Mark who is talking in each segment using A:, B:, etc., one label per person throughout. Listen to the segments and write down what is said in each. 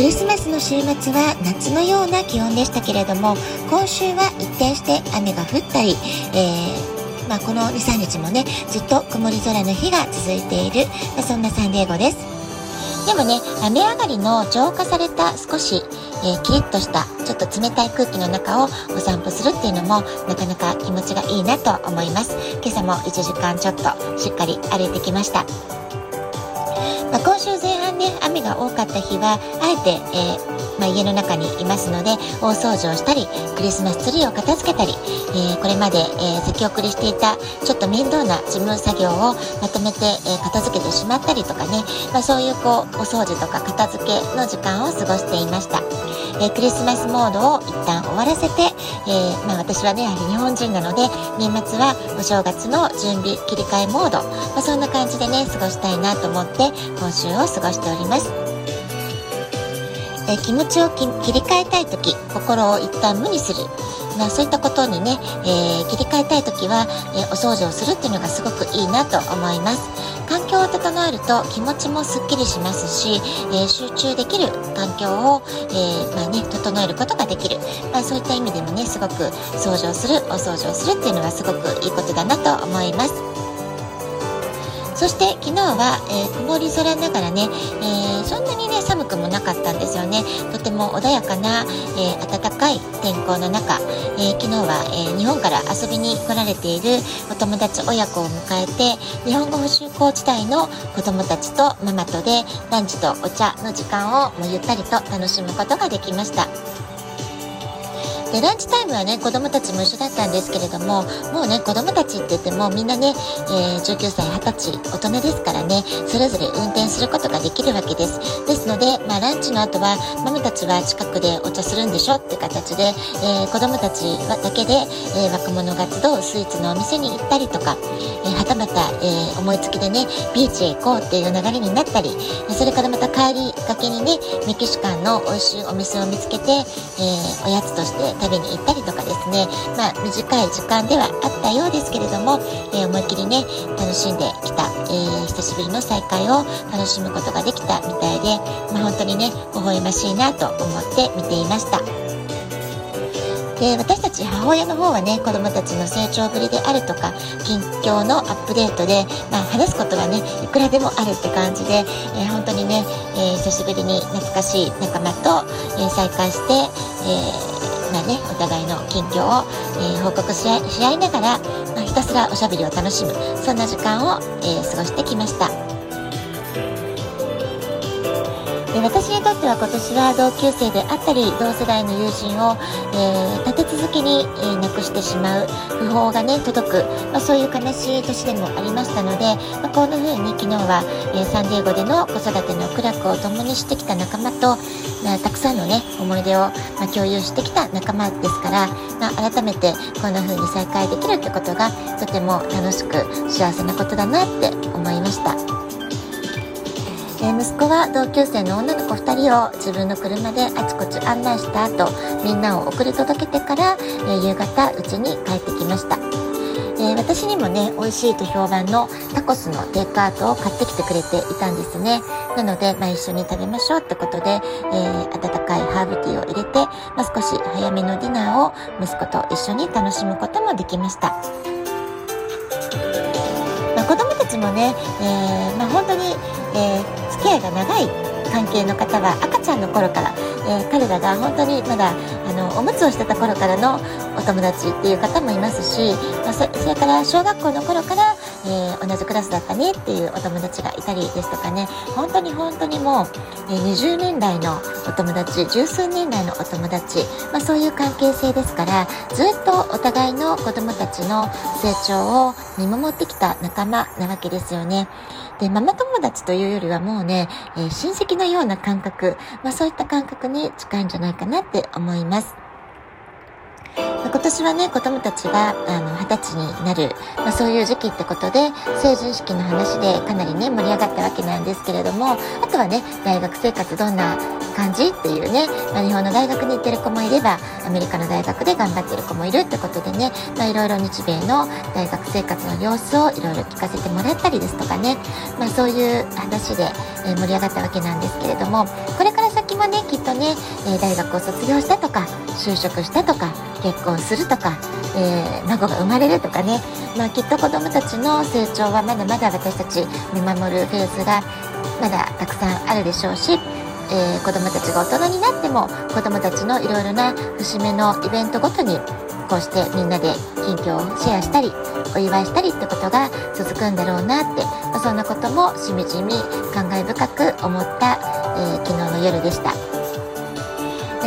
A: クリスマスの週末は夏のような気温でしたけれども、今週は一転して雨が降ったり、えー、まあ、この2、3日もね、ずっと曇り空の日が続いている、まあ、そんなサンデーゴです。でもね、雨上がりの浄化された少し、えー、キリッとしたちょっと冷たい空気の中をお散歩するっていうのもなかなか気持ちがいいなと思います。今朝も1時間ちょっとしっかり歩いてきました。まあ、今週前半ね、雨が多かった日は、あえて、えー、まあ、家の中にいますので、大掃除をしたり、クリスマスツリーを片付けたり、えー、これまで、えー、先送りしていた、ちょっと面倒な事務作業をまとめて、え片付けてしまったりとかね、まあ、そういうこう、お掃除とか片付けの時間を過ごしていました。えクリスマスモードを一旦終わらせて、えまあ、私はね、やはり日本人なので、年末はお正月の準備切り替えモード、まあ、そんな感じでね、過ごしたいなと思って、今週を過ごしております。え気持ちを切り替えたい時心を一旦無にする。まあ、そういったことにね、えー、切り替えたい時は、えー、お掃除をするっていうのがすごくいいなと思います。環境を整えると気持ちもすっきりしますし、えー、集中できる環境を、えまあね、整えることができる、まあ、そういった意味でもねすごく掃除をするお掃除をするっていうのはすごくいいことだなと思います。そして昨日は、えー、曇り空ながらね、えー、そんなにね寒くもなかったんですよね。とても穏やかな、えー、暖かい天候の中、え昨日は、え日本から遊びに来られているお友達親子を迎えて日本語補習校時代の子供たちとママとでランチとお茶の時間をもうゆったりと楽しむことができました。でランチタイムはね子供たちも一緒だったんですけれどももうね子供たちって言ってもみんなね、えー、19歳20歳大人ですからねそれぞれ運転することができるわけです。ですので、まあ、ランチの後はママたちは近くでお茶するんでしょって形で、えー、子供たちだけで、えー、若者が集うスイーツのお店に行ったりとか、えはたまた、え思いつきでねビーチへ行こうっていう流れになったりそれからまた帰りがけにねメキシカンの美味しいお店を見つけて、えおやつとして食べに行ったりとかですね、まあ、短い時間ではあったようですけれども、えー、思いっきりね、楽しんできた、えー、久しぶりの再会を楽しむことができたみたいで、まあ、本当にね、微笑ましいなと思って見ていました。で私たち母親の方はね子どもたちの成長ぶりであるとか近況のアップデートで、まあ、話すことがねいくらでもあるって感じで、えー、本当にね、えー、久しぶりに懐かしい仲間と、えー、再会して、えまあね、お互いの近況を、えー、報告し合いながら、まあ、ひたすらおしゃべりを楽しむそんな時間を、えー、過ごしてきました。で私にとっては今年は同級生であったり同世代の友人を、えー、立て続けに、えー、亡くしてしまう訃報がね届く、まあ、そういう悲しい年でもありましたので、まあ、こんな風に昨日は、えー、サンディエゴでの子育ての苦楽を共にしてきた仲間と、まあ、たくさんのね思い出を、ま共有してきた仲間ですから、ま改めてこんな風に再会できるってことがとても楽しく幸せなことだなって思いました。え息子は同級生の女の子2人を自分の車であちこち案内した後みんなを送り届けてから、え夕方家に帰ってきました、え私にもね美味しいと評判のタコスのテイクアウトを買ってきてくれていたんですね。なので、まあ、一緒に食べましょうってことで、えー、温かいハーブティーを入れて、まあ、少し早めのディナーを息子と一緒に楽しむこともできました。ま、子供たちもね、えー、まあ、本当に、えー付き合いが長い関係の方は赤ちゃんの頃から、えー、彼らが本当にまだあのおむつをしてた頃からのお友達っていう方もいますし、まあ、それから小学校の頃から、えー、同じクラスだったねっていうお友達がいたりですとかね本当に本当にもう、え、20年来のお友達十数年来のお友達、まあ、そういう関係性ですからずっとお互いの子供たちの成長を見守ってきた仲間なわけですよね。で、ママ友達というよりはもうね、えー、親戚のような感覚、まあそういった感覚に近いんじゃないかなって思います。今年はね、子供たちが、二十歳になる、まあ、そういう時期ってことで、成人式の話でかなりね、盛り上がったわけなんですけれども、あとはね、大学生活どんな感じっていうね、まあ、日本の大学に行ってる子もいれば、アメリカの大学で頑張ってる子もいるってことでね、まあ、いろいろ日米の大学生活の様子をいろいろ聞かせてもらったりですとかね、まあ、そういう話で、盛り上がったわけなんですけれども、これから先はね、きっとね、大学を卒業したとか、就職したとか、結婚するとか、えー、孫が生まれるとかね、まあ、きっと子どもたちの成長はまだまだ私たち見守るフェーズがまだたくさんあるでしょうし、えー、子どもたちが大人になっても子どもたちのいろいろな節目のイベントごとにこうしてみんなで近況をシェアしたりお祝いしたりってことが続くんだろうなって、まあ、そんなこともしみじみ感慨深く思った、えー、昨日の夜でした。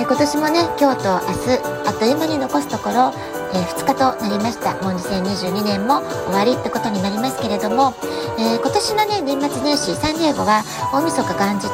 A: え今年もね今日と明日あっという間に残すところ、えー、2日となりましたもう2022年も終わりってことになりますけれども、えー、今年のね年末年始サンディエゴは大晦日元日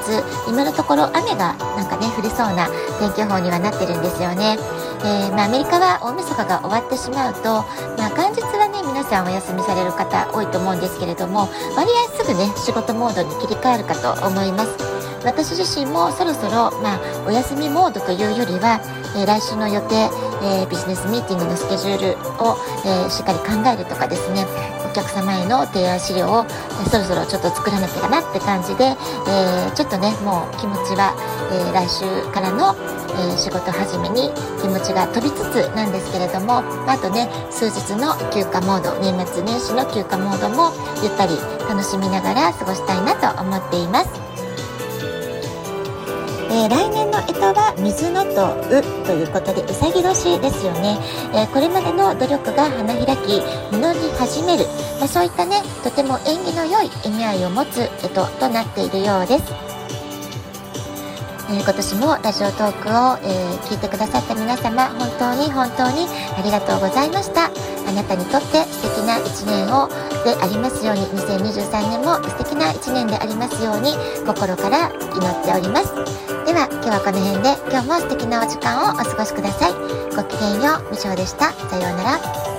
A: 今のところ雨がなんかね降りそうな天気予報にはなってるんですよね。えー、まあ、アメリカは大晦日が終わってしまうと、まあ、元日はね皆さんお休みされる方多いと思うんですけれども割合すぐね仕事モードに切り替えるかと思います。私自身もそろそろ、まあ、お休みモードというよりは、えー、来週の予定、えー、ビジネスミーティングのスケジュールを、えー、しっかり考えるとかですねお客様への提案資料を、えそろそろちょっと作らなきゃなって感じで、えちょっとねもう気持ちは、え来週からの、え仕事始めに気持ちが飛びつつなんですけれどもあとね数日の休暇モード年末年始の休暇モードもゆったり楽しみながら過ごしたいなと思っています。えー、来年の干支は水のとうということでうさぎ年ですよね、えー、これまでの努力が花開き実り始める、まあ、そういったねとても縁起の良い意味合いを持つ干支となっているようです。えー、今年もラジオトークを、えー、聞いてくださった皆様本当に本当にありがとうございました。あなたにとって素敵な1年をでありますように2023年も素敵な1年でありますように心から祈っております。では今日はこの辺で今日も素敵なお時間をお過ごしください。ごきげんようみしょうでした。さようなら。